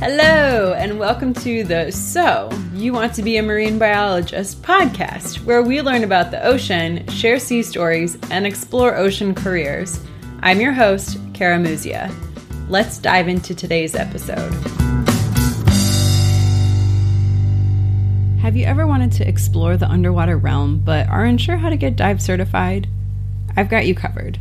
Hello, and welcome to the So You Want to Be a Marine Biologist podcast, where we learn about the ocean, share sea stories, and explore ocean careers. I'm your host, Kara Muzia. Let's dive into today's episode. Have you ever wanted to explore the underwater realm but are unsure how to get dive certified? I've got you covered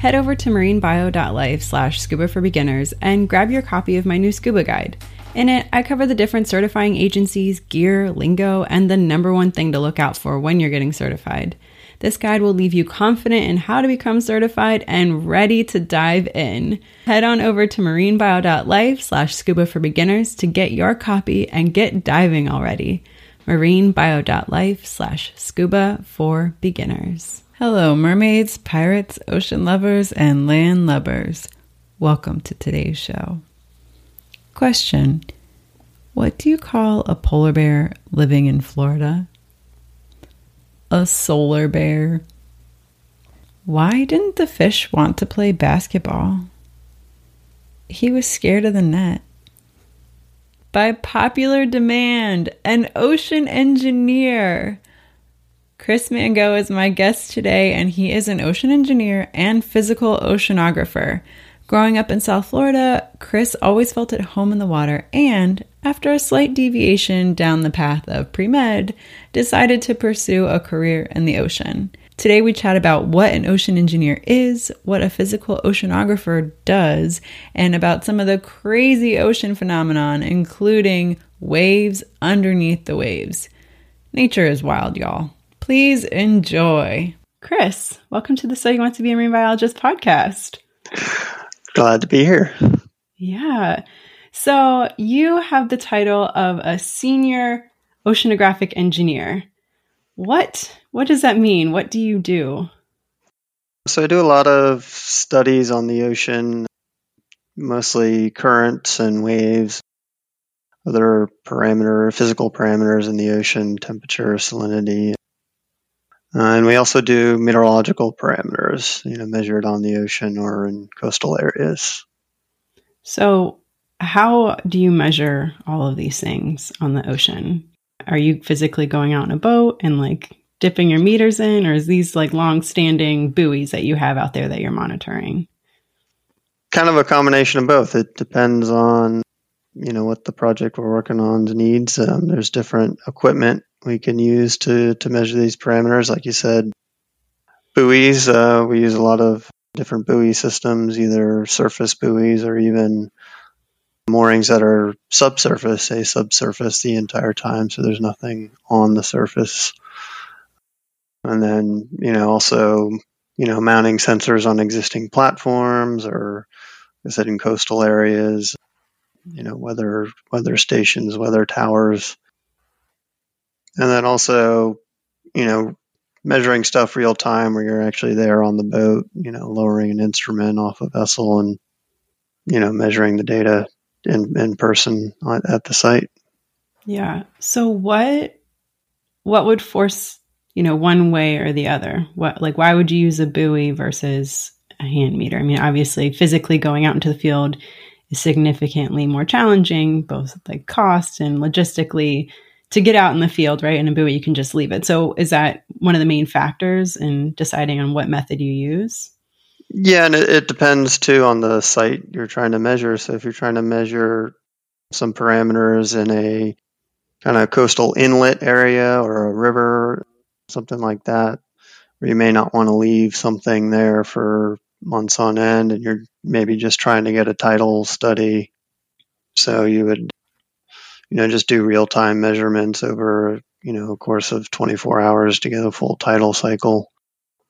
head over to marinebio.life slash scuba for beginners and grab your copy of my new scuba guide. In it, I cover the different certifying agencies, gear, lingo, and the number one thing to look out for when you're getting certified. This guide will leave you confident in how to become certified and ready to dive in. Head on over to marinebio.life slash scuba for beginners to get your copy and get diving already. marinebio.life slash scuba for beginners. Hello, mermaids, pirates, ocean lovers, and land lubbers. Welcome to today's show. Question What do you call a polar bear living in Florida? A solar bear. Why didn't the fish want to play basketball? He was scared of the net. By popular demand, an ocean engineer. Chris Mango is my guest today, and he is an ocean engineer and physical oceanographer. Growing up in South Florida, Chris always felt at home in the water and, after a slight deviation down the path of pre med, decided to pursue a career in the ocean. Today, we chat about what an ocean engineer is, what a physical oceanographer does, and about some of the crazy ocean phenomenon, including waves underneath the waves. Nature is wild, y'all. Please enjoy. Chris, welcome to the So You Want to Be a Marine Biologist podcast. Glad to be here. Yeah. So you have the title of a senior oceanographic engineer. What what does that mean? What do you do? So I do a lot of studies on the ocean, mostly currents and waves, other parameter, physical parameters in the ocean, temperature, salinity, uh, and we also do meteorological parameters, you know, measured on the ocean or in coastal areas. So, how do you measure all of these things on the ocean? Are you physically going out in a boat and like dipping your meters in, or is these like long standing buoys that you have out there that you're monitoring? Kind of a combination of both. It depends on you know what the project we're working on needs. Um, there's different equipment we can use to, to measure these parameters. Like you said, buoys, uh, we use a lot of different buoy systems, either surface buoys or even moorings that are subsurface, say subsurface the entire time, so there's nothing on the surface. And then, you know, also, you know, mounting sensors on existing platforms or, like I said, in coastal areas, you know, weather weather stations, weather towers, and then also, you know, measuring stuff real time where you're actually there on the boat, you know, lowering an instrument off a vessel and, you know, measuring the data in, in person at the site. Yeah. So what, what would force, you know, one way or the other? What, like, why would you use a buoy versus a hand meter? I mean, obviously physically going out into the field is significantly more challenging, both like cost and logistically to get out in the field, right? In a buoy, you can just leave it. So is that one of the main factors in deciding on what method you use? Yeah, and it, it depends too on the site you're trying to measure. So if you're trying to measure some parameters in a kind of coastal inlet area or a river, something like that, where you may not want to leave something there for months on end and you're maybe just trying to get a tidal study. So you would you know, just do real time measurements over, you know, a course of 24 hours to get a full tidal cycle.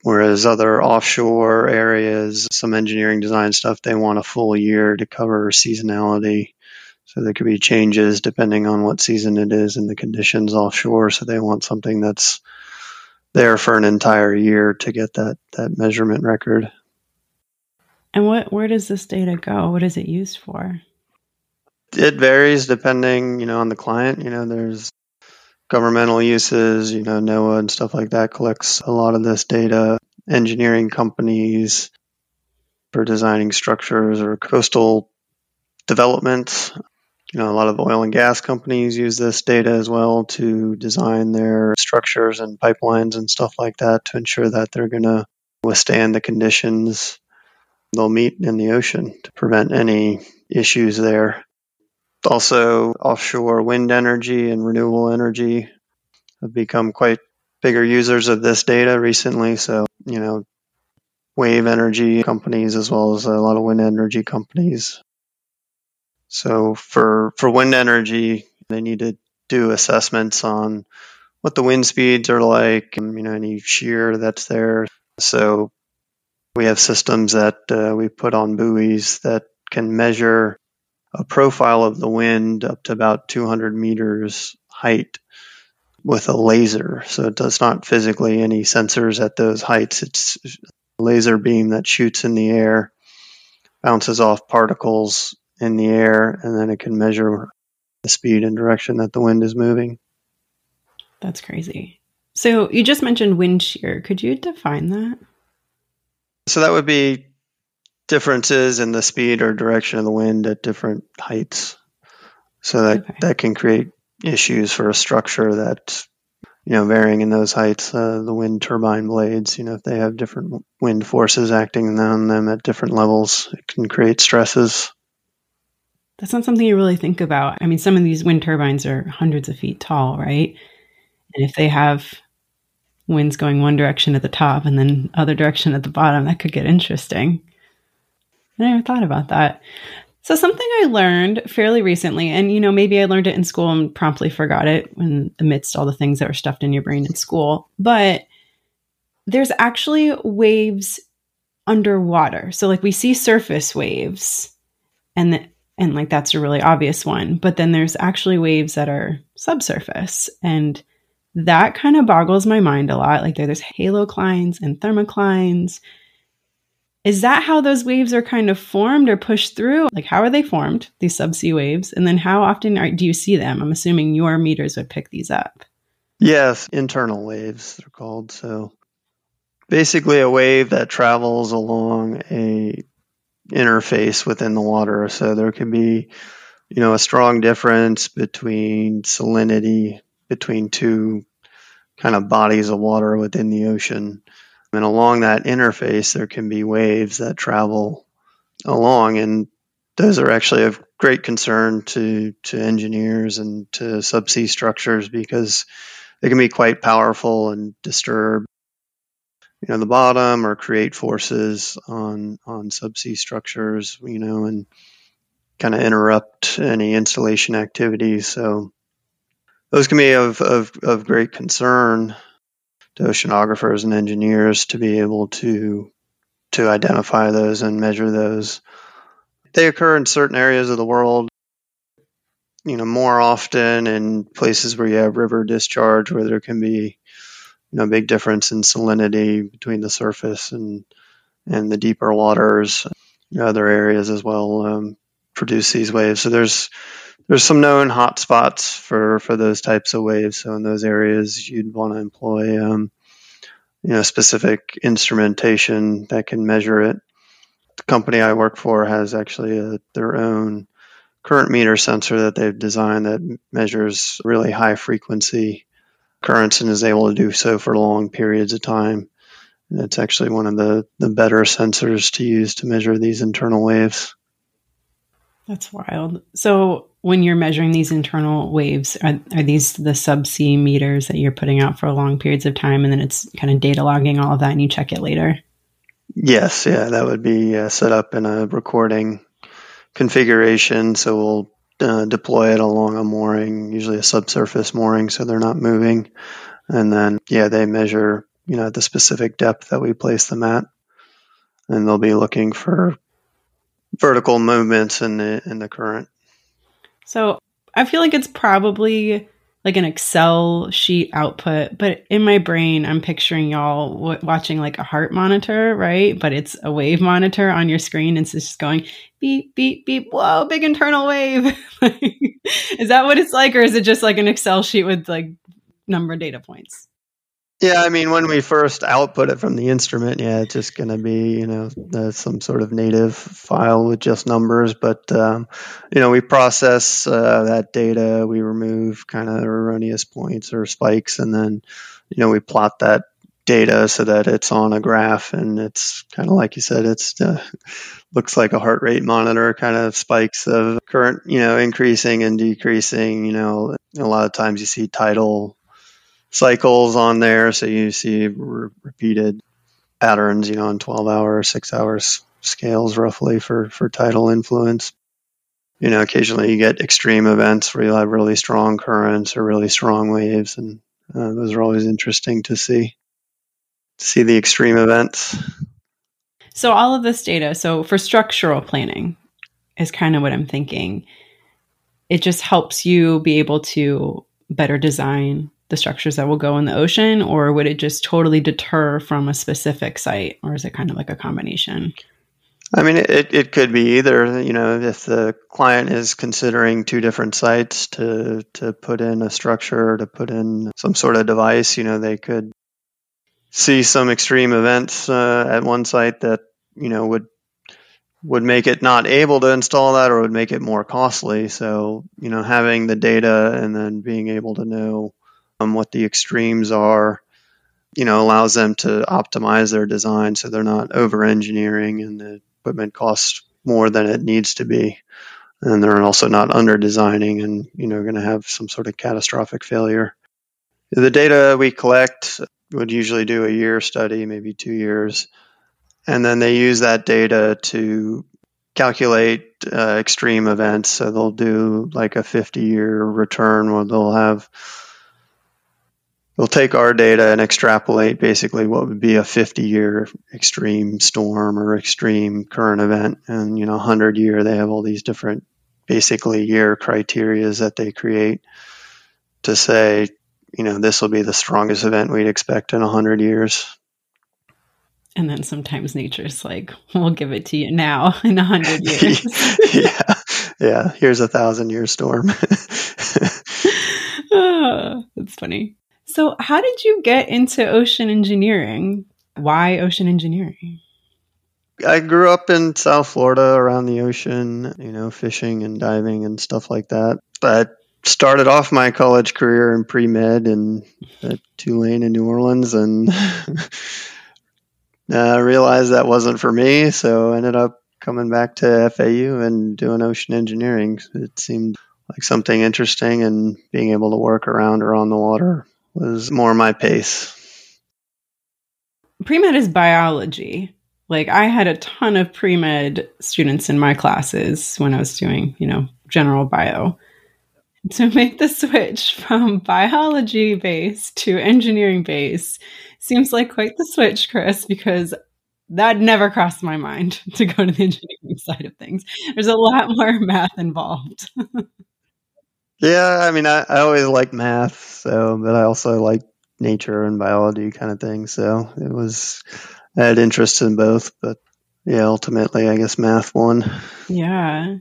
Whereas other offshore areas, some engineering design stuff, they want a full year to cover seasonality. So there could be changes depending on what season it is and the conditions offshore. So they want something that's there for an entire year to get that, that measurement record. And what where does this data go? What is it used for? It varies depending, you know, on the client. You know, there's governmental uses, you know, NOAA and stuff like that collects a lot of this data. Engineering companies for designing structures or coastal developments You know, a lot of oil and gas companies use this data as well to design their structures and pipelines and stuff like that to ensure that they're going to withstand the conditions they'll meet in the ocean to prevent any issues there. Also, offshore wind energy and renewable energy have become quite bigger users of this data recently. So, you know, wave energy companies as well as a lot of wind energy companies. So for for wind energy, they need to do assessments on what the wind speeds are like, and you know any shear that's there. So we have systems that uh, we put on buoys that can measure a profile of the wind up to about 200 meters height with a laser. So it does not physically any sensors at those heights. It's a laser beam that shoots in the air, bounces off particles in the air, and then it can measure the speed and direction that the wind is moving. That's crazy. So you just mentioned wind shear. Could you define that? So that would be differences in the speed or direction of the wind at different heights. So that, okay. that can create issues for a structure that's you know varying in those heights. Uh, the wind turbine blades, you know, if they have different wind forces acting on them at different levels, it can create stresses. That's not something you really think about. I mean, some of these wind turbines are hundreds of feet tall, right? And if they have winds going one direction at the top and then other direction at the bottom, that could get interesting. I never thought about that. So something I learned fairly recently, and you know, maybe I learned it in school and promptly forgot it when amidst all the things that were stuffed in your brain in school, but there's actually waves underwater. So like we see surface waves and the, and like that's a really obvious one, but then there's actually waves that are subsurface and that kind of boggles my mind a lot. Like there's haloclines and thermoclines is that how those waves are kind of formed or pushed through? Like, how are they formed, these subsea waves? And then how often are, do you see them? I'm assuming your meters would pick these up. Yes, internal waves, they're called. So basically, a wave that travels along a interface within the water. So there can be, you know, a strong difference between salinity between two kind of bodies of water within the ocean. And along that interface, there can be waves that travel along, and those are actually of great concern to, to engineers and to subsea structures because they can be quite powerful and disturb you know the bottom or create forces on on subsea structures you know and kind of interrupt any installation activity. So those can be of, of, of great concern to oceanographers and engineers to be able to to identify those and measure those. They occur in certain areas of the world, you know, more often in places where you have river discharge, where there can be, you know, big difference in salinity between the surface and and the deeper waters. Other areas as well um, produce these waves. So there's there's some known hot spots for for those types of waves. So in those areas, you'd want to employ um, you know specific instrumentation that can measure it. The company I work for has actually a, their own current meter sensor that they've designed that measures really high frequency currents and is able to do so for long periods of time. And it's actually one of the, the better sensors to use to measure these internal waves. That's wild. So when you're measuring these internal waves, are, are these the subsea meters that you're putting out for long periods of time and then it's kind of data logging all of that and you check it later? Yes, yeah, that would be uh, set up in a recording configuration. So we'll uh, deploy it along a mooring, usually a subsurface mooring, so they're not moving. And then, yeah, they measure, you know, the specific depth that we place them at. And they'll be looking for vertical movements in the in the current. So I feel like it's probably like an Excel sheet output, but in my brain, I'm picturing y'all w- watching like a heart monitor, right? But it's a wave monitor on your screen. And it's just going beep, beep, beep. Whoa, big internal wave. is that what it's like? Or is it just like an Excel sheet with like number data points? Yeah, I mean, when we first output it from the instrument, yeah, it's just going to be, you know, some sort of native file with just numbers. But, um, you know, we process uh, that data, we remove kind of erroneous points or spikes, and then, you know, we plot that data so that it's on a graph and it's kind of like you said, it's uh, looks like a heart rate monitor, kind of spikes of current, you know, increasing and decreasing. You know, a lot of times you see tidal cycles on there. So you see re- repeated patterns, you know, on 12 hour, six hours scales roughly for, for tidal influence. You know, occasionally you get extreme events where you'll have really strong currents or really strong waves. And uh, those are always interesting to see, to see the extreme events. So all of this data, so for structural planning is kind of what I'm thinking. It just helps you be able to better design the structures that will go in the ocean, or would it just totally deter from a specific site, or is it kind of like a combination? I mean, it, it could be either. You know, if the client is considering two different sites to to put in a structure, to put in some sort of device, you know, they could see some extreme events uh, at one site that you know would would make it not able to install that or would make it more costly. So, you know, having the data and then being able to know um, what the extremes are, you know, allows them to optimize their design so they're not over engineering and the equipment costs more than it needs to be. And they're also not under designing and, you know, going to have some sort of catastrophic failure. The data we collect would usually do a year study, maybe two years. And then they use that data to calculate uh, extreme events. So they'll do like a 50 year return where they'll have they'll take our data and extrapolate basically what would be a 50 year extreme storm or extreme current event. And you know 100 year they have all these different basically year criterias that they create to say you know this will be the strongest event we'd expect in 100 years. And then sometimes nature's like we'll give it to you now in 100 years. Yeah. Yeah. Here's a thousand year storm. Oh, that's funny so, how did you get into ocean engineering? Why ocean engineering? I grew up in South Florida around the ocean, you know, fishing and diving and stuff like that. I started off my college career in pre med in at Tulane in New Orleans and uh, realized that wasn't for me. So ended up coming back to FAU and doing ocean engineering. It seemed like something interesting and being able to work around or on the water was more my pace. Pre med is biology. Like I had a ton of pre med students in my classes when I was doing, you know, general bio. To make the switch from biology base to engineering base seems like quite the switch, Chris, because that never crossed my mind to go to the engineering side of things. There's a lot more math involved. Yeah, I mean, I, I always like math, so but I also like nature and biology kind of thing. So it was I had interest in both, but yeah, ultimately, I guess math won. Yeah.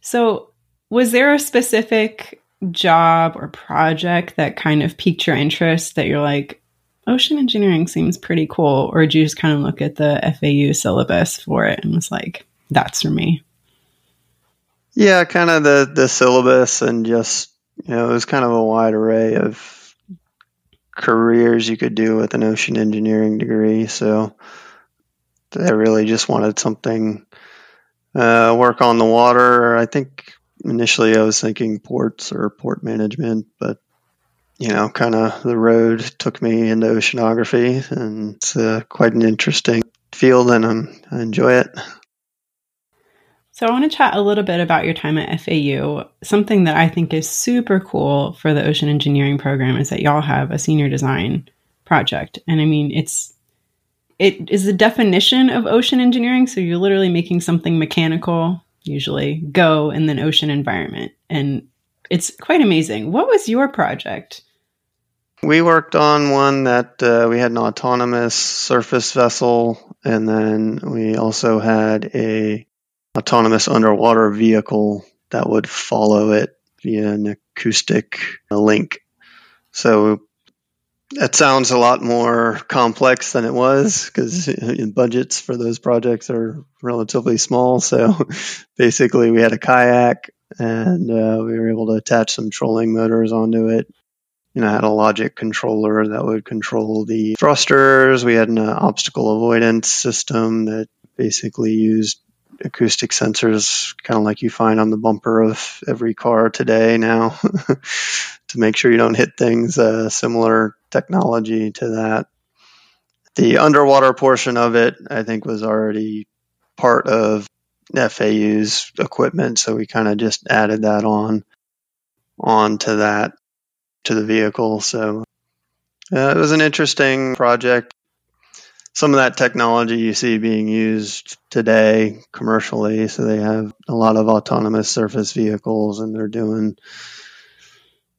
So, was there a specific job or project that kind of piqued your interest that you're like, ocean engineering seems pretty cool? Or did you just kind of look at the FAU syllabus for it and was like, that's for me? Yeah, kind of the the syllabus and just you know it was kind of a wide array of careers you could do with an ocean engineering degree. So I really just wanted something uh, work on the water. I think initially I was thinking ports or port management, but you know, kind of the road took me into oceanography, and it's uh, quite an interesting field, and I enjoy it. So, I want to chat a little bit about your time at FAU. Something that I think is super cool for the ocean engineering program is that y'all have a senior design project. And I mean, it's it is the definition of ocean engineering. So, you're literally making something mechanical, usually go in an ocean environment. And it's quite amazing. What was your project? We worked on one that uh, we had an autonomous surface vessel, and then we also had a autonomous underwater vehicle that would follow it via an acoustic link. So It sounds a lot more complex than it was because budgets for those projects are relatively small. So basically, we had a kayak and uh, we were able to attach some trolling motors onto it. You know, I had a logic controller that would control the thrusters. We had an uh, obstacle avoidance system that basically used acoustic sensors, kind of like you find on the bumper of every car today now, to make sure you don't hit things. Uh, similar technology to that. The underwater portion of it, I think, was already part of FAU's equipment, so we kind of just added that on onto that to the vehicle. So uh, it was an interesting project some of that technology you see being used today commercially. So they have a lot of autonomous surface vehicles and they're doing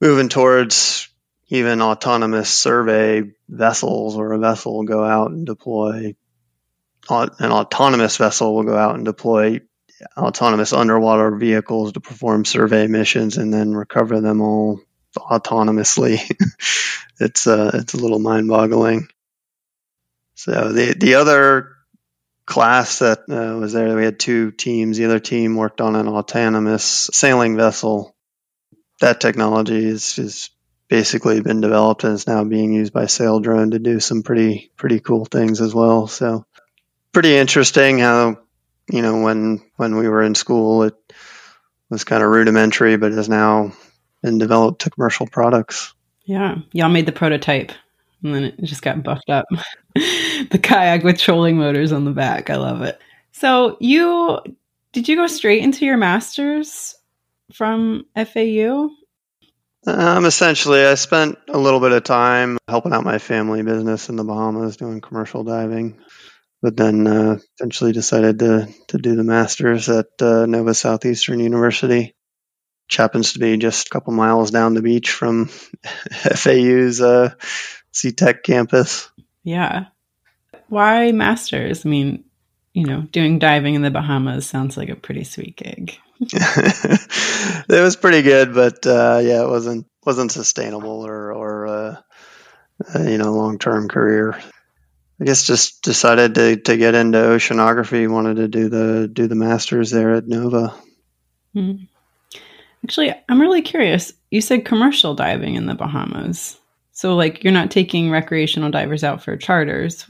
moving towards even autonomous survey vessels or a vessel will go out and deploy an autonomous vessel will go out and deploy autonomous underwater vehicles to perform survey missions and then recover them all autonomously. it's uh, it's a little mind boggling. So the the other class that uh, was there, we had two teams. The other team worked on an autonomous sailing vessel. That technology is, is basically been developed and is now being used by Saildrone to do some pretty pretty cool things as well. So pretty interesting how you know when when we were in school it was kind of rudimentary, but has now been developed to commercial products. Yeah, y'all made the prototype and then it just got buffed up. the kayak with trolling motors on the back. I love it. So you did you go straight into your masters from FAU? Um, essentially, I spent a little bit of time helping out my family business in the Bahamas doing commercial diving, but then uh, eventually decided to to do the masters at uh, Nova Southeastern University, which happens to be just a couple miles down the beach from FAU's uh, SeaTech campus. Yeah. Why masters? I mean, you know, doing diving in the Bahamas sounds like a pretty sweet gig. it was pretty good, but uh, yeah, it wasn't wasn't sustainable or or uh, uh, you know long term career. I guess just decided to, to get into oceanography. Wanted to do the do the masters there at Nova. Hmm. Actually, I'm really curious. You said commercial diving in the Bahamas. So, like, you're not taking recreational divers out for charters.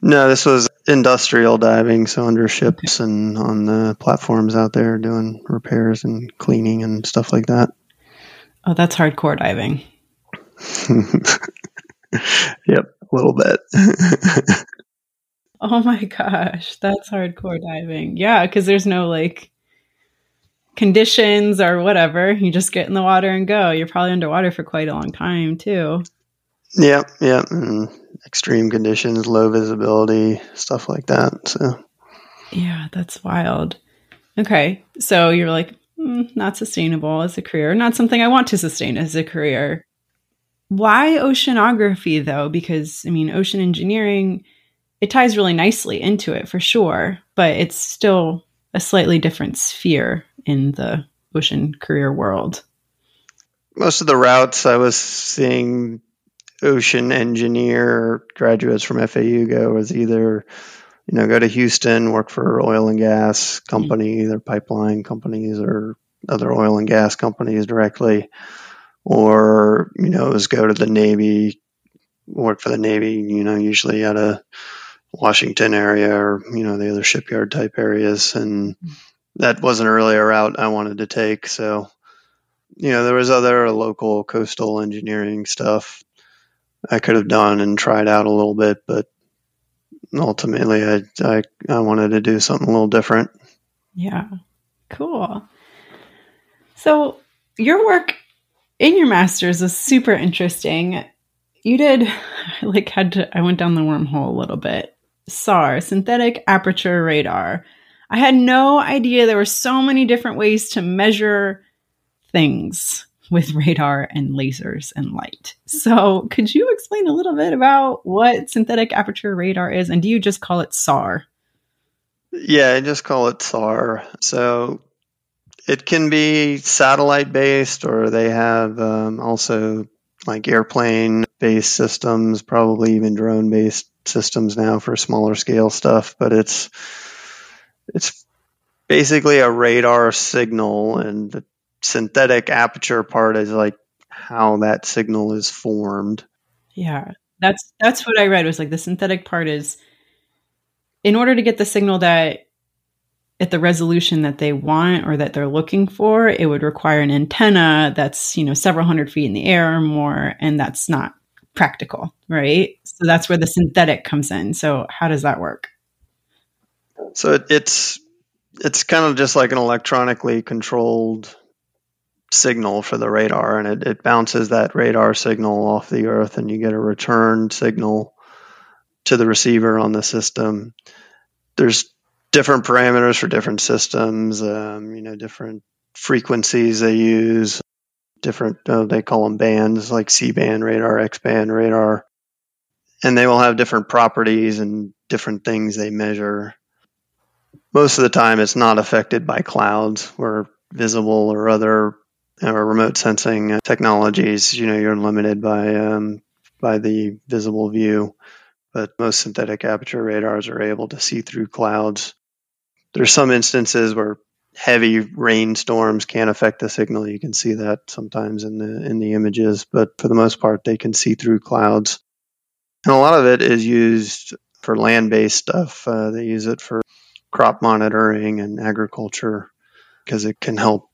No, this was industrial diving, so under ships and on the platforms out there doing repairs and cleaning and stuff like that. Oh, that's hardcore diving. yep, a little bit. oh my gosh, that's hardcore diving. Yeah, because there's no like conditions or whatever. You just get in the water and go. You're probably underwater for quite a long time too. Yep, yep. and extreme conditions, low visibility, stuff like that. So, yeah, that's wild. Okay, so you're like, mm, not sustainable as a career, not something I want to sustain as a career. Why oceanography though? Because I mean, ocean engineering, it ties really nicely into it for sure, but it's still a slightly different sphere in the ocean career world? Most of the routes I was seeing ocean engineer graduates from FAU go is either you know go to Houston, work for oil and gas company, mm-hmm. either pipeline companies or other oil and gas companies directly, or you know was go to the Navy, work for the Navy. You know usually at a Washington area or you know the other shipyard type areas, and mm-hmm. that wasn't really a route I wanted to take. So, you know, there was other local coastal engineering stuff I could have done and tried out a little bit, but ultimately I, I, I wanted to do something a little different. Yeah. Cool. So your work in your master's is super interesting. You did like had to I went down the wormhole a little bit. SAR, synthetic aperture radar. I had no idea there were so many different ways to measure things with radar and lasers and light. So, could you explain a little bit about what synthetic aperture radar is? And do you just call it SAR? Yeah, I just call it SAR. So, it can be satellite based, or they have um, also like airplane based systems, probably even drone based systems now for smaller scale stuff, but it's it's basically a radar signal and the synthetic aperture part is like how that signal is formed. Yeah. That's that's what I read was like the synthetic part is in order to get the signal that at the resolution that they want or that they're looking for, it would require an antenna that's, you know, several hundred feet in the air or more, and that's not practical, right? So that's where the synthetic comes in. So how does that work? So it, it's it's kind of just like an electronically controlled signal for the radar, and it, it bounces that radar signal off the Earth, and you get a return signal to the receiver on the system. There's different parameters for different systems, um, you know, different frequencies they use, different, uh, they call them bands like C band radar, X band radar. And they will have different properties and different things they measure. Most of the time, it's not affected by clouds or visible or other or remote sensing technologies, you know, you're limited by um, by the visible view. But most synthetic aperture radars are able to see through clouds there's some instances where heavy rainstorms can affect the signal. You can see that sometimes in the in the images, but for the most part, they can see through clouds. And a lot of it is used for land-based stuff. Uh, they use it for crop monitoring and agriculture because it can help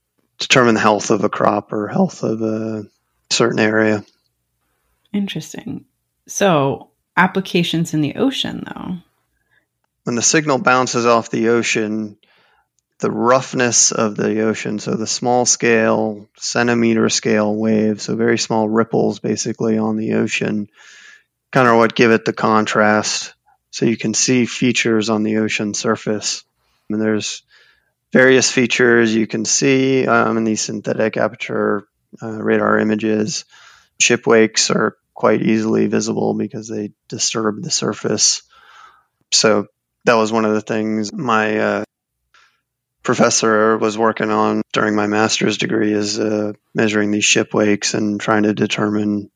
determine the health of a crop or health of a certain area. Interesting. So, applications in the ocean, though when the signal bounces off the ocean, the roughness of the ocean, so the small scale, centimeter scale waves, so very small ripples basically on the ocean, kind of what give it the contrast. So you can see features on the ocean surface. And there's various features you can see um, in these synthetic aperture uh, radar images. Ship wakes are quite easily visible because they disturb the surface. So that was one of the things my uh, professor was working on during my master's degree is uh, measuring these ship wakes and trying to determine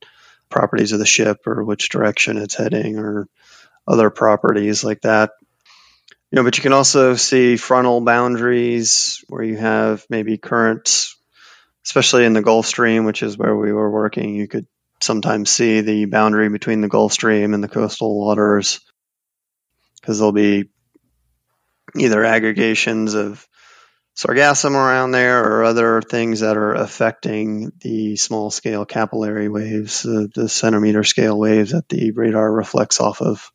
properties of the ship or which direction it's heading or other properties like that. You know, but you can also see frontal boundaries where you have maybe currents, especially in the Gulf Stream, which is where we were working. You could sometimes see the boundary between the Gulf Stream and the coastal waters because there'll be either aggregations of sargassum around there or other things that are affecting the small scale capillary waves, the, the centimeter scale waves that the radar reflects off of.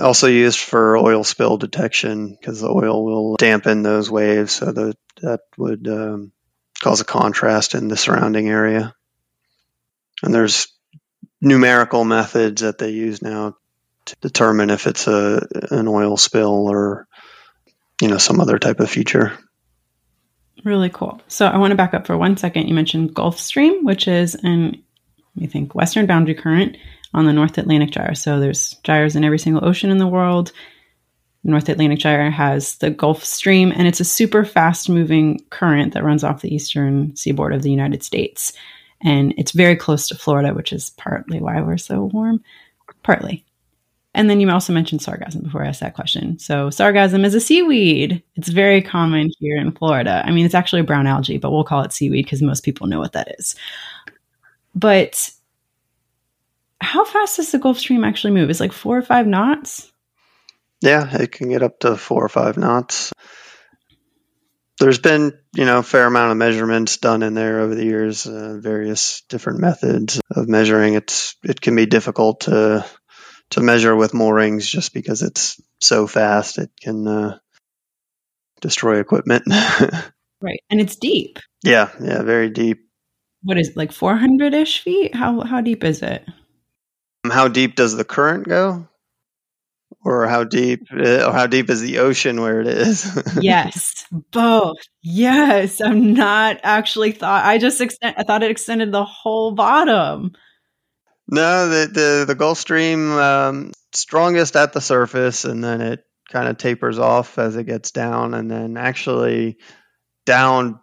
Also used for oil spill detection because the oil will dampen those waves, so that that would um, cause a contrast in the surrounding area. And there's numerical methods that they use now to determine if it's a an oil spill or you know some other type of feature. Really cool. So I want to back up for one second. You mentioned Gulf Stream, which is an you think western boundary current on the North Atlantic Gyre. So there's gyres in every single ocean in the world. North Atlantic Gyre has the Gulf Stream, and it's a super fast moving current that runs off the eastern seaboard of the United States. And it's very close to Florida, which is partly why we're so warm. Partly. And then you also mentioned sargassum before I asked that question. So, sargassum is a seaweed. It's very common here in Florida. I mean, it's actually a brown algae, but we'll call it seaweed because most people know what that is. But how fast does the Gulf Stream actually move? Is like four or five knots? Yeah, it can get up to four or five knots. There's been, you know, a fair amount of measurements done in there over the years, uh, various different methods of measuring. It's it can be difficult to to measure with moorings just because it's so fast it can uh, destroy equipment. right, and it's deep. Yeah, yeah, very deep. What is it, like 400 ish feet? How how deep is it? How deep does the current go? Or how deep, uh, or how deep is the ocean where it is? yes, both. Yes, I'm not actually thought. I just extend, I thought it extended the whole bottom. No, the the, the Gulf Stream um, strongest at the surface, and then it kind of tapers off as it gets down, and then actually down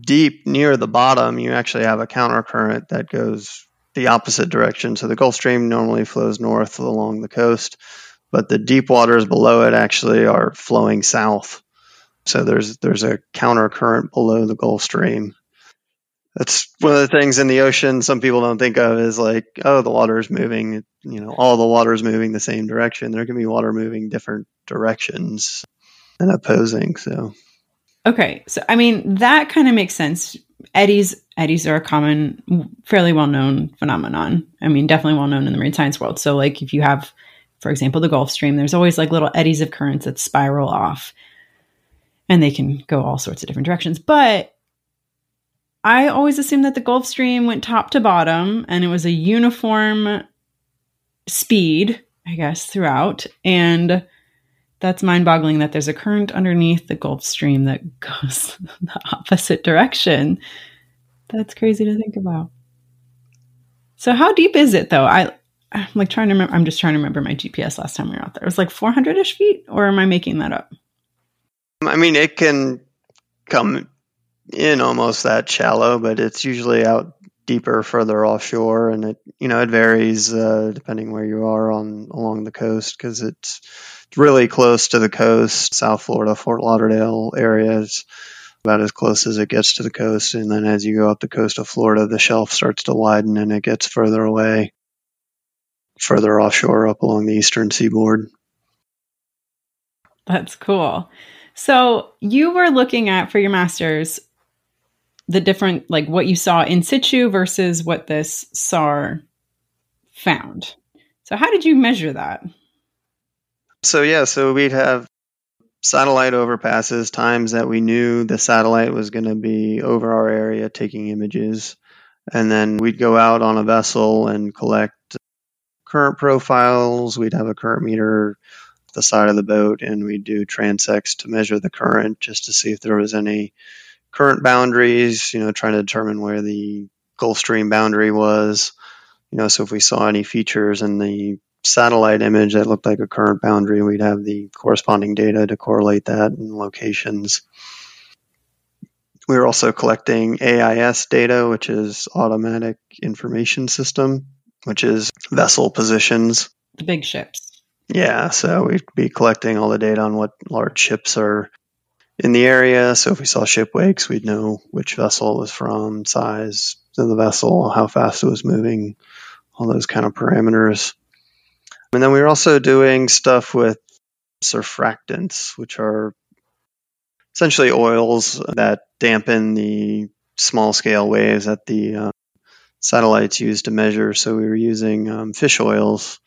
deep near the bottom, you actually have a counter current that goes the opposite direction. So the Gulf Stream normally flows north along the coast, but the deep waters below it actually are flowing south. So there's there's a counter current below the Gulf Stream. That's one of the things in the ocean some people don't think of is like, oh, the water is moving. You know, all the water is moving the same direction. There can be water moving different directions and opposing. So Okay, so I mean that kind of makes sense. Eddies eddies are a common, fairly well known phenomenon. I mean, definitely well known in the marine science world. So, like if you have, for example, the Gulf Stream, there's always like little eddies of currents that spiral off, and they can go all sorts of different directions. But I always assumed that the Gulf Stream went top to bottom, and it was a uniform speed, I guess, throughout, and that's mind boggling that there's a current underneath the Gulf Stream that goes the opposite direction. That's crazy to think about. So how deep is it though? I I'm like trying to remember I'm just trying to remember my GPS last time we were out there. It was like 400ish feet or am I making that up? I mean, it can come in almost that shallow, but it's usually out deeper further offshore and it you know it varies uh, depending where you are on along the coast because it's really close to the coast. South Florida, Fort Lauderdale area is about as close as it gets to the coast. And then as you go up the coast of Florida, the shelf starts to widen and it gets further away, further offshore up along the eastern seaboard. That's cool. So you were looking at for your master's the different, like what you saw in situ versus what this SAR found. So how did you measure that? So yeah, so we'd have satellite overpasses, times that we knew the satellite was going to be over our area taking images. And then we'd go out on a vessel and collect current profiles. We'd have a current meter at the side of the boat and we'd do transects to measure the current just to see if there was any current boundaries, you know, trying to determine where the Gulf Stream boundary was. You know, so if we saw any features in the satellite image that looked like a current boundary. We'd have the corresponding data to correlate that and locations. We were also collecting AIS data, which is Automatic Information System, which is vessel positions. The big ships. Yeah, so we'd be collecting all the data on what large ships are in the area. So if we saw ship wakes, we'd know which vessel it was from, size of the vessel, how fast it was moving, all those kind of parameters. And then we were also doing stuff with surfactants, which are essentially oils that dampen the small scale waves that the uh, satellites use to measure. So we were using um, fish oils.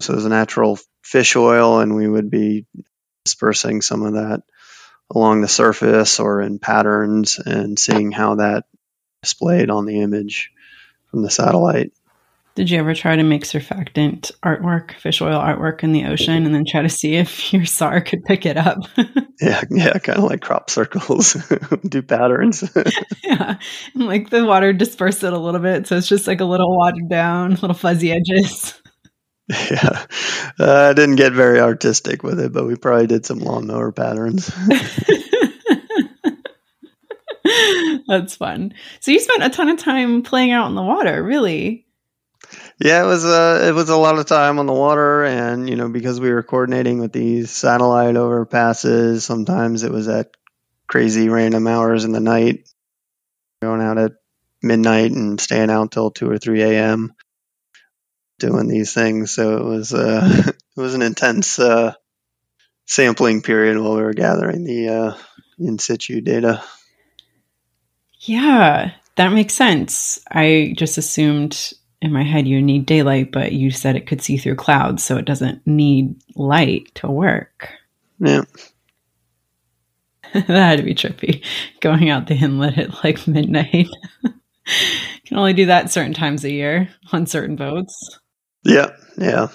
So there's a natural fish oil, and we would be dispersing some of that along the surface or in patterns and seeing how that displayed on the image from the satellite. Did you ever try to make surfactant artwork, fish oil artwork in the ocean, and then try to see if your SAR could pick it up? yeah, yeah, kind of like crop circles, do patterns. yeah, and like the water disperse it a little bit, so it's just like a little watered down, little fuzzy edges. Yeah, uh, I didn't get very artistic with it, but we probably did some lawnmower patterns. That's fun. So you spent a ton of time playing out in the water, really? Yeah, it was uh, it was a lot of time on the water, and you know because we were coordinating with these satellite overpasses, sometimes it was at crazy random hours in the night, going out at midnight and staying out till two or three a.m. doing these things. So it was uh, it was an intense uh, sampling period while we were gathering the uh, in situ data. Yeah, that makes sense. I just assumed in my head you need daylight, but you said it could see through clouds, so it doesn't need light to work. Yeah. that had to be trippy. Going out the inlet at like midnight. Can only do that certain times a year on certain boats. Yeah, yeah.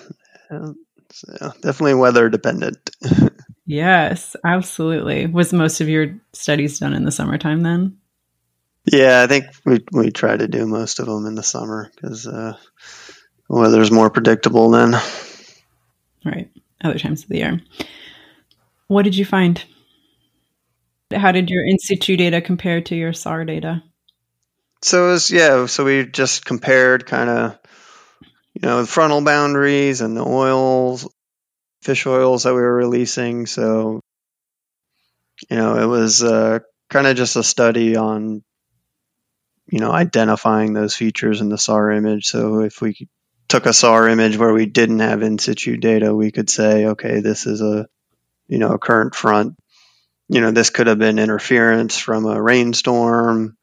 So definitely weather dependent. yes, absolutely. Was most of your studies done in the summertime then? Yeah, I think we we try to do most of them in the summer because uh, weather's more predictable then. Right, other times of the year. What did you find? How did your in situ data compare to your SAR data? So it was, yeah, so we just compared kind of, you know, the frontal boundaries and the oils, fish oils that we were releasing. So, you know, it was uh, kind of just a study on, you know, identifying those features in the SAR image. So if we took a SAR image where we didn't have in situ data, we could say, okay, this is a, you know, a current front. You know, this could have been interference from a rainstorm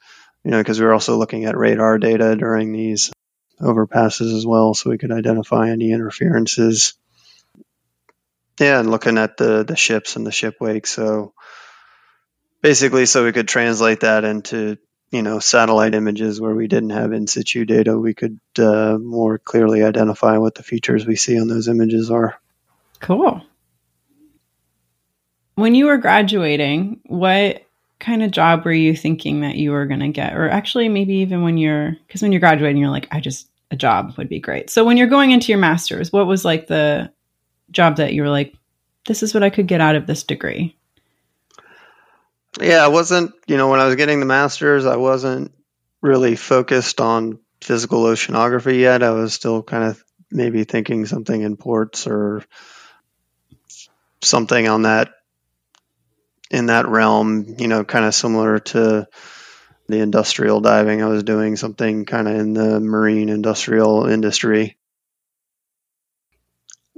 you know, because we were also looking at radar data during these overpasses as well, so we could identify any interferences. Yeah, and looking at the the ships and the ship wake. So basically, so we could translate that into you know satellite images where we didn't have in situ data. We could uh, more clearly identify what the features we see on those images are. Cool. When you were graduating, what kind of job were you thinking that you were going to get? Or actually, maybe even when you're, because when you're graduating, you're like, I just, a job would be great. So when you're going into your master's, what was like the job that you were like, this is what I could get out of this degree? Yeah, I wasn't, you know, when I was getting the master's, I wasn't really focused on physical oceanography yet. I was still kind of maybe thinking something in ports or something on that in that realm, you know, kind of similar to the industrial diving. I was doing something kind of in the marine industrial industry.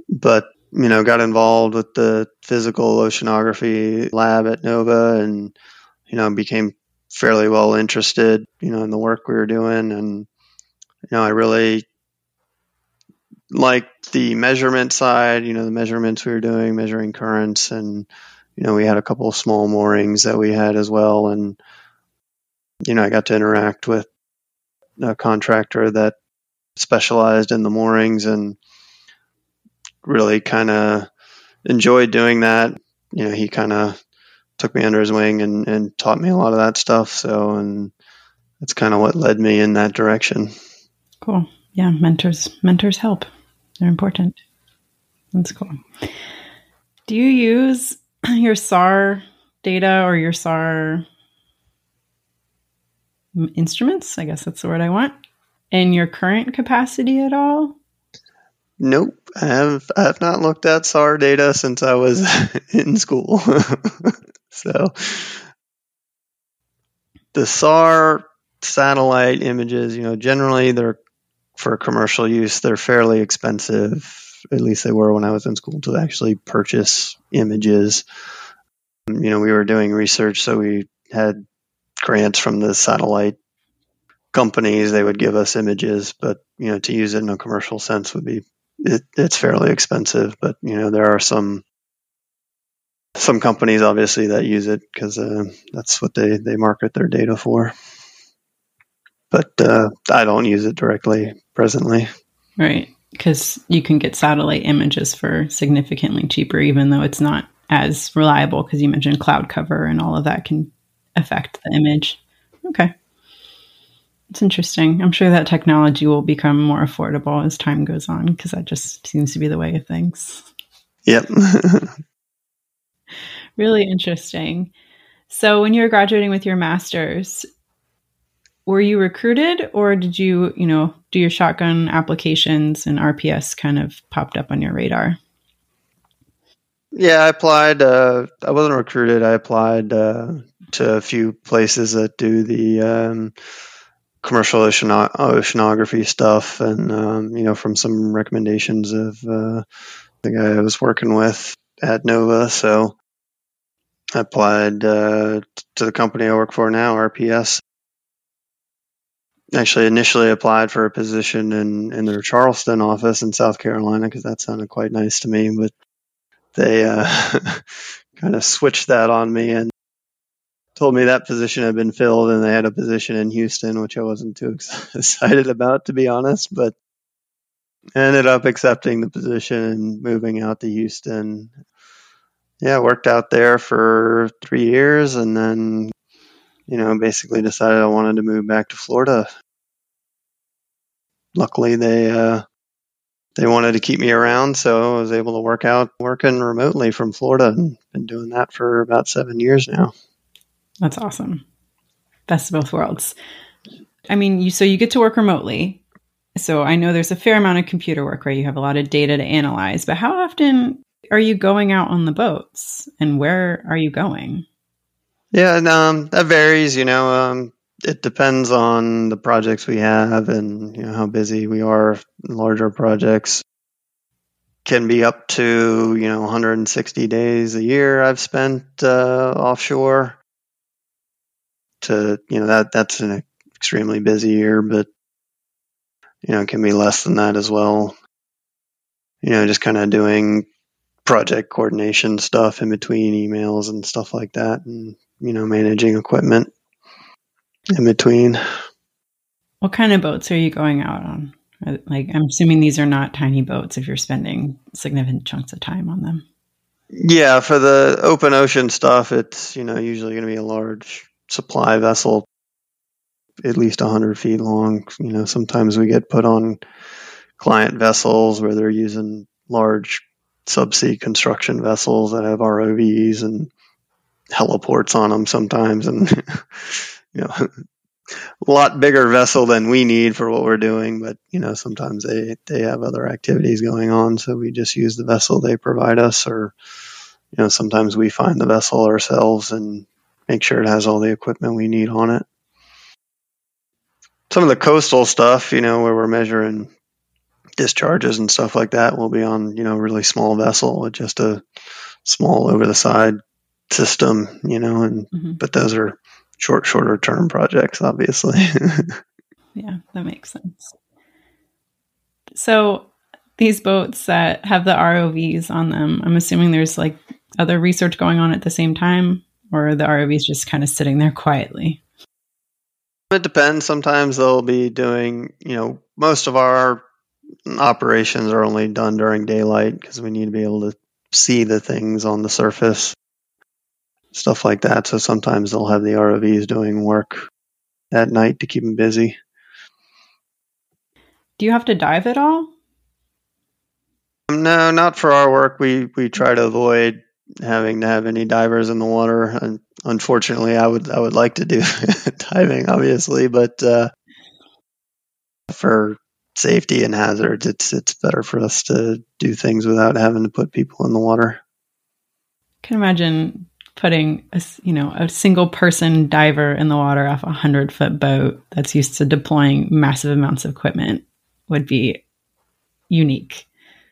But, you know, got involved with the physical oceanography lab at NOVA and, you know, became fairly well interested, you know, in the work we were doing. And, you know, I really liked the measurement side, you know, the measurements we were doing, measuring currents and, you know, we had a couple of small moorings that we had as well. And, you know, I got to interact with a contractor that specialized in the moorings and really kind of enjoyed doing that. You know, he kind of took me under his wing and, and taught me a lot of that stuff. So, and that's kind of what led me in that direction. Cool. Yeah. Mentors, mentors help. They're important. That's cool. Do you use your SAR data or your SAR instruments, I guess that's the word I want, in your current capacity at all? Nope, I have I have not looked at SAR data since I was in school. so the SAR satellite images, you know, generally they're for commercial use, they're fairly expensive at least they were when I was in school, to actually purchase images. You know, we were doing research, so we had grants from the satellite companies. They would give us images, but you know, to use it in a commercial sense would be it, it's fairly expensive. But you know, there are some some companies obviously that use it because uh, that's what they they market their data for. But uh, I don't use it directly presently. Right because you can get satellite images for significantly cheaper, even though it's not as reliable because you mentioned cloud cover and all of that can affect the image. Okay. It's interesting. I'm sure that technology will become more affordable as time goes on because that just seems to be the way of things. Yep. really interesting. So, when you were graduating with your master's, were you recruited or did you, you know, do your shotgun applications and RPS kind of popped up on your radar? Yeah, I applied. Uh, I wasn't recruited. I applied uh, to a few places that do the um, commercial oceanography stuff, and um, you know, from some recommendations of uh, the guy I was working with at Nova. So I applied uh, to the company I work for now, RPS, actually initially applied for a position in, in their Charleston office in South Carolina because that sounded quite nice to me. But they uh, kind of switched that on me and told me that position had been filled and they had a position in Houston, which I wasn't too excited about, to be honest. But ended up accepting the position and moving out to Houston. Yeah, worked out there for three years and then you know, basically decided I wanted to move back to Florida. Luckily, they uh, they wanted to keep me around, so I was able to work out working remotely from Florida, and been doing that for about seven years now. That's awesome. Best of both worlds. I mean, you so you get to work remotely. So I know there's a fair amount of computer work, right? You have a lot of data to analyze, but how often are you going out on the boats and where are you going? Yeah, and, um, that varies. You know, um, it depends on the projects we have and you know how busy we are. Larger projects can be up to you know 160 days a year. I've spent uh, offshore. To you know that that's an extremely busy year, but you know it can be less than that as well. You know, just kind of doing project coordination stuff in between emails and stuff like that, and you know managing equipment in between. What kind of boats are you going out on? Uh, like, I'm assuming these are not tiny boats if you're spending significant chunks of time on them. Yeah, for the open ocean stuff, it's you know usually going to be a large supply vessel, at least 100 feet long. You know, sometimes we get put on client vessels where they're using large subsea construction vessels that have ROVs and heliports on them sometimes, and you know, a lot bigger vessel than we need for what we're doing. But you know, sometimes they they have other activities going on, so we just use the vessel they provide us, or you know, sometimes we find the vessel ourselves and make sure it has all the equipment we need on it. Some of the coastal stuff, you know, where we're measuring discharges and stuff like that, will be on you know really small vessel with just a small over the side system, you know, and mm-hmm. but those are short, shorter term projects, obviously. yeah, that makes sense. So these boats that have the ROVs on them, I'm assuming there's like other research going on at the same time, or the ROVs just kind of sitting there quietly. It depends. Sometimes they'll be doing, you know, most of our operations are only done during daylight because we need to be able to see the things on the surface stuff like that. So sometimes they'll have the ROVs doing work at night to keep them busy. Do you have to dive at all? No, not for our work. We we try to avoid having to have any divers in the water. And unfortunately, I would I would like to do diving, obviously, but uh, for safety and hazards, it's it's better for us to do things without having to put people in the water. I can imagine putting a you know a single person diver in the water off a hundred foot boat that's used to deploying massive amounts of equipment would be unique.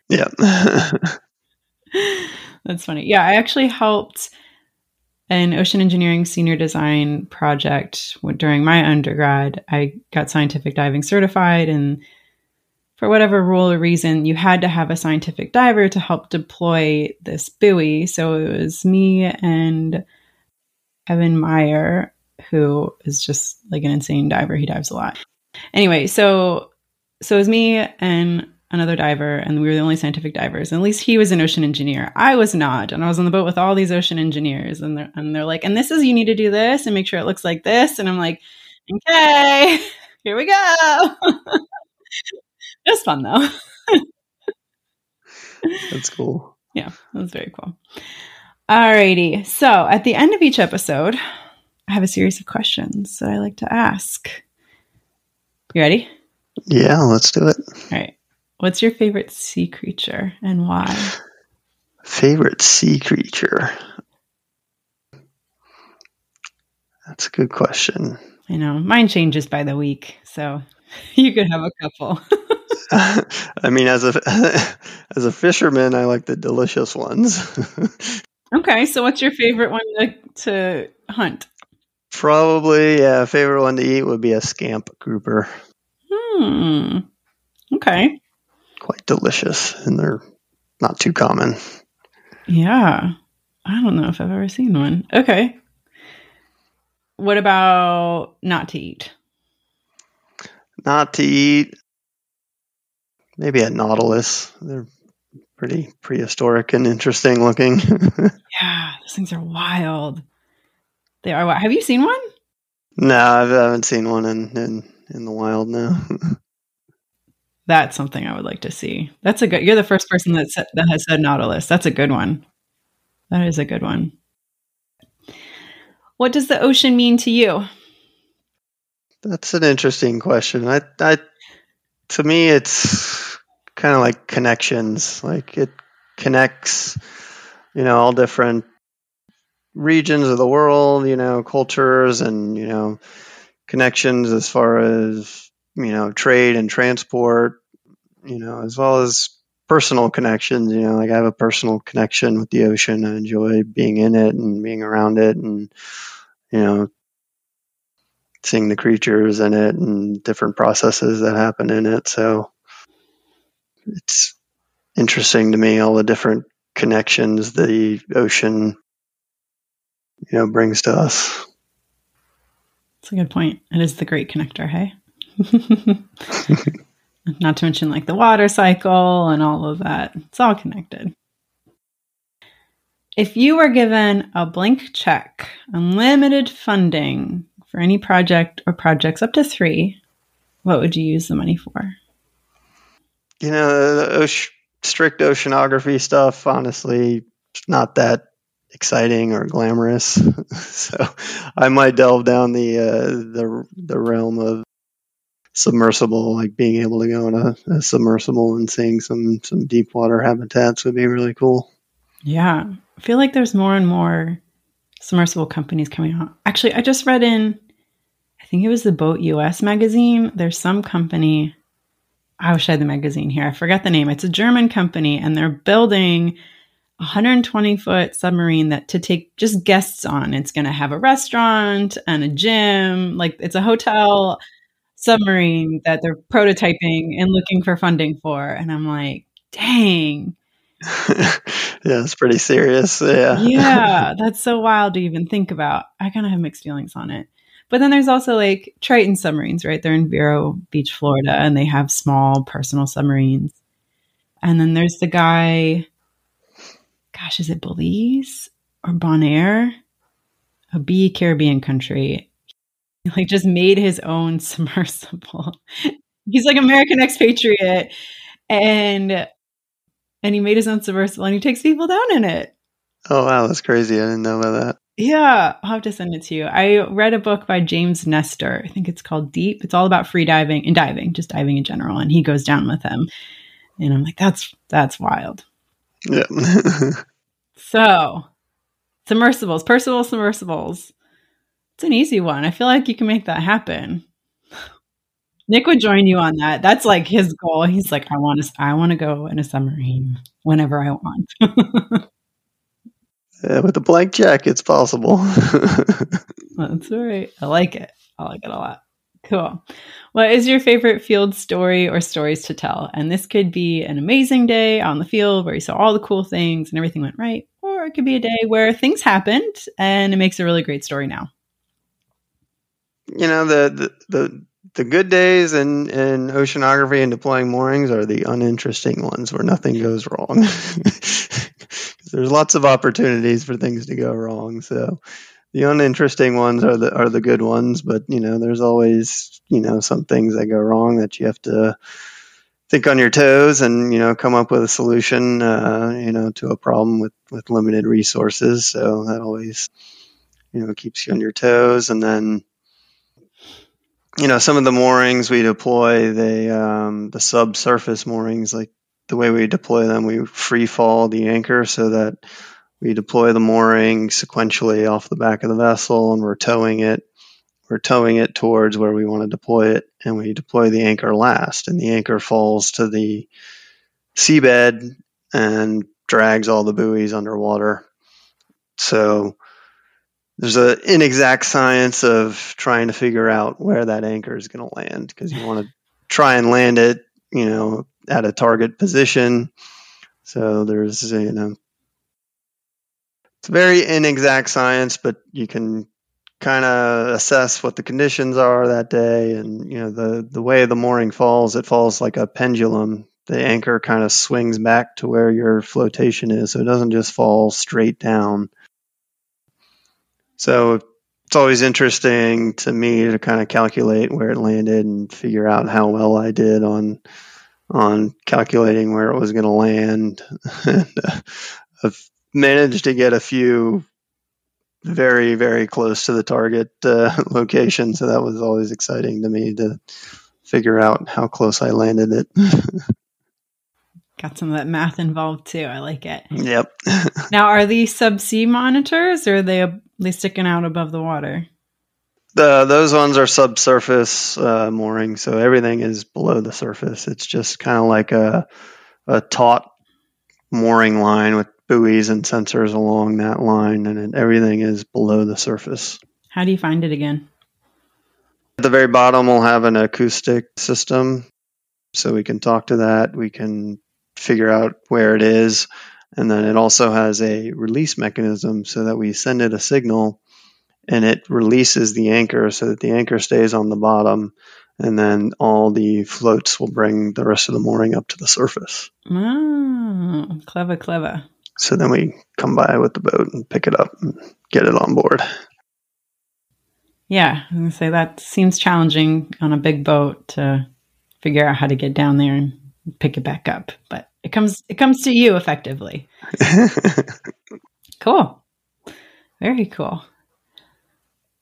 Yeah. that's funny. Yeah, I actually helped an ocean engineering senior design project during my undergrad. I got scientific diving certified and for whatever rule or reason, you had to have a scientific diver to help deploy this buoy. So it was me and Evan Meyer, who is just like an insane diver. He dives a lot. Anyway, so so it was me and another diver, and we were the only scientific divers. And at least he was an ocean engineer. I was not, and I was on the boat with all these ocean engineers, and they're and they're like, and this is you need to do this and make sure it looks like this, and I'm like, okay, here we go. it was fun though. That's cool. Yeah, that was very cool. Alrighty. So at the end of each episode, I have a series of questions that I like to ask. You ready? Yeah, let's do it. All right. What's your favorite sea creature and why? Favorite sea creature? That's a good question. I know. Mine changes by the week, so you could have a couple. I mean, as a as a fisherman, I like the delicious ones. okay, so what's your favorite one to, to hunt? Probably, yeah. Favorite one to eat would be a scamp grouper. Hmm. Okay. Quite delicious, and they're not too common. Yeah, I don't know if I've ever seen one. Okay. What about not to eat? Not to eat maybe a nautilus. They're pretty prehistoric and interesting looking. yeah, those things are wild. They are. Have you seen one? No, I haven't seen one in in, in the wild. No. That's something I would like to see. That's a good. You're the first person that said, that has said nautilus. That's a good one. That is a good one. What does the ocean mean to you? That's an interesting question. I, I to me, it's kind of like connections. Like it connects, you know, all different regions of the world, you know, cultures and, you know, connections as far as, you know, trade and transport, you know, as well as personal connections. You know, like I have a personal connection with the ocean. I enjoy being in it and being around it and, you know, seeing the creatures in it and different processes that happen in it. So it's interesting to me all the different connections the ocean you know brings to us. It's a good point. It is the great connector, hey? Not to mention like the water cycle and all of that. It's all connected. If you were given a blank check, unlimited funding for any project or projects up to three, what would you use the money for? You know, the strict oceanography stuff, honestly, not that exciting or glamorous. so I might delve down the uh, the the realm of submersible, like being able to go in a, a, submersible and seeing some some deep water habitats would be really cool. Yeah, I feel like there's more and more submersible companies coming out. Actually, I just read in, I think it was the Boat US magazine. There's some company. I wish I had the magazine here. I forgot the name. It's a German company, and they're building a 120 foot submarine that to take just guests on. It's going to have a restaurant and a gym. Like it's a hotel submarine that they're prototyping and looking for funding for. And I'm like, dang. yeah, it's pretty serious. Yeah. yeah, that's so wild to even think about. I kind of have mixed feelings on it. But then there's also like Triton submarines, right? They're in Vero Beach, Florida, and they have small personal submarines. And then there's the guy gosh, is it Belize or Bonaire? A B Caribbean country. Like just made his own submersible. He's like American expatriate and and he made his own submersible and he takes people down in it. Oh wow, that's crazy. I didn't know about that. Yeah, I'll have to send it to you. I read a book by James Nestor. I think it's called Deep. It's all about free diving and diving, just diving in general. And he goes down with him. And I'm like, that's that's wild. Yeah. so, submersibles, personal submersibles. It's an easy one. I feel like you can make that happen. Nick would join you on that. That's like his goal. He's like, I want to, I want to go in a submarine whenever I want. yeah, with a blank check, it's possible. That's right. I like it. I like it a lot. Cool. What is your favorite field story or stories to tell? And this could be an amazing day on the field where you saw all the cool things and everything went right, or it could be a day where things happened and it makes a really great story now. You know, the the the, the good days in, in oceanography and deploying moorings are the uninteresting ones where nothing goes wrong. There's lots of opportunities for things to go wrong. So the uninteresting ones are the are the good ones, but you know, there's always you know some things that go wrong that you have to think on your toes and you know come up with a solution uh, you know to a problem with with limited resources. So that always you know keeps you on your toes, and then you know some of the moorings we deploy they um, the subsurface moorings like the way we deploy them we free fall the anchor so that we deploy the mooring sequentially off the back of the vessel and we're towing it. We're towing it towards where we want to deploy it and we deploy the anchor last. And the anchor falls to the seabed and drags all the buoys underwater. So there's an inexact science of trying to figure out where that anchor is going to land because you want to try and land it, you know, at a target position. So there's you know it's very inexact science, but you can kind of assess what the conditions are that day. And you know the the way the mooring falls it falls like a pendulum. The anchor kind of swings back to where your flotation is so it doesn't just fall straight down so it's always interesting to me to kind of calculate where it landed and figure out how well I did on on calculating where it was going to land and, uh, managed to get a few very, very close to the target uh, location. So that was always exciting to me to figure out how close I landed it. Got some of that math involved too. I like it. Yep. now, are these subsea monitors or are they, are they sticking out above the water? The, those ones are subsurface uh, mooring, so everything is below the surface. It's just kind of like a, a taut mooring line with buoys and sensors along that line, and it, everything is below the surface. How do you find it again? At the very bottom, we'll have an acoustic system, so we can talk to that. We can figure out where it is, and then it also has a release mechanism so that we send it a signal and it releases the anchor so that the anchor stays on the bottom and then all the floats will bring the rest of the mooring up to the surface. Oh, clever, clever. So then we come by with the boat and pick it up and get it on board. Yeah, I was gonna say that seems challenging on a big boat to figure out how to get down there and pick it back up, but it comes it comes to you effectively. cool. Very cool.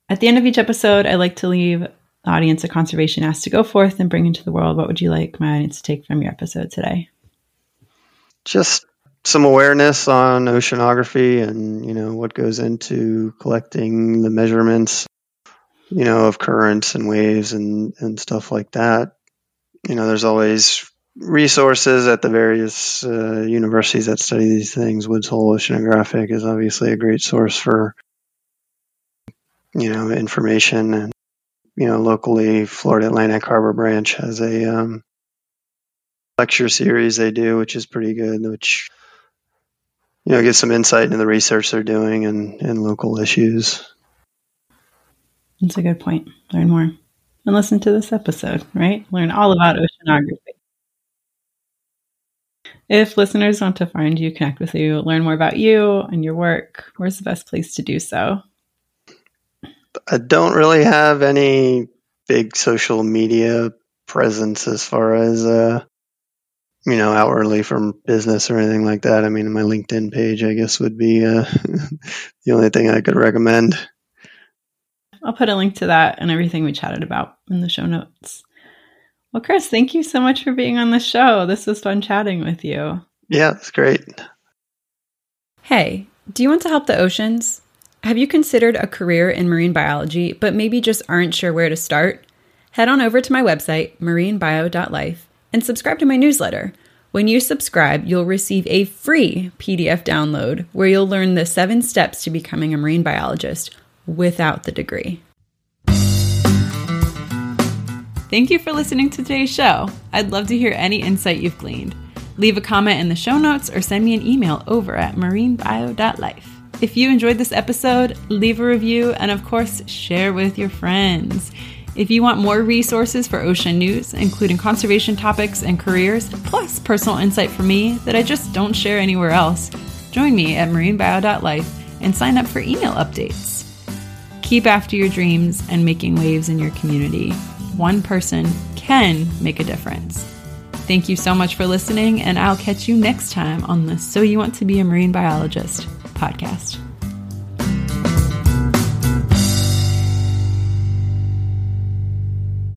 At the end of each episode, I like to leave the audience a conservation ask to go forth and bring into the world. What would you like my audience to take from your episode today? Just some awareness on oceanography and you know what goes into collecting the measurements you know of currents and waves and and stuff like that you know there's always resources at the various uh, universities that study these things woods hole oceanographic is obviously a great source for you know information and you know locally florida atlantic harbor branch has a um, lecture series they do which is pretty good which you know, get some insight into the research they're doing and, and local issues. That's a good point. Learn more and listen to this episode, right? Learn all about oceanography. If listeners want to find you, connect with you, learn more about you and your work, where's the best place to do so? I don't really have any big social media presence as far as uh, you know, outwardly from business or anything like that. I mean, my LinkedIn page, I guess, would be uh, the only thing I could recommend. I'll put a link to that and everything we chatted about in the show notes. Well, Chris, thank you so much for being on the show. This was fun chatting with you. Yeah, it's great. Hey, do you want to help the oceans? Have you considered a career in marine biology, but maybe just aren't sure where to start? Head on over to my website, marinebio.life and subscribe to my newsletter. When you subscribe, you'll receive a free PDF download where you'll learn the seven steps to becoming a marine biologist without the degree. Thank you for listening to today's show. I'd love to hear any insight you've gleaned. Leave a comment in the show notes or send me an email over at marinebio.life. If you enjoyed this episode, leave a review and, of course, share with your friends. If you want more resources for ocean news, including conservation topics and careers, plus personal insight from me that I just don't share anywhere else, join me at marinebio.life and sign up for email updates. Keep after your dreams and making waves in your community. One person can make a difference. Thank you so much for listening, and I'll catch you next time on the So You Want to Be a Marine Biologist podcast.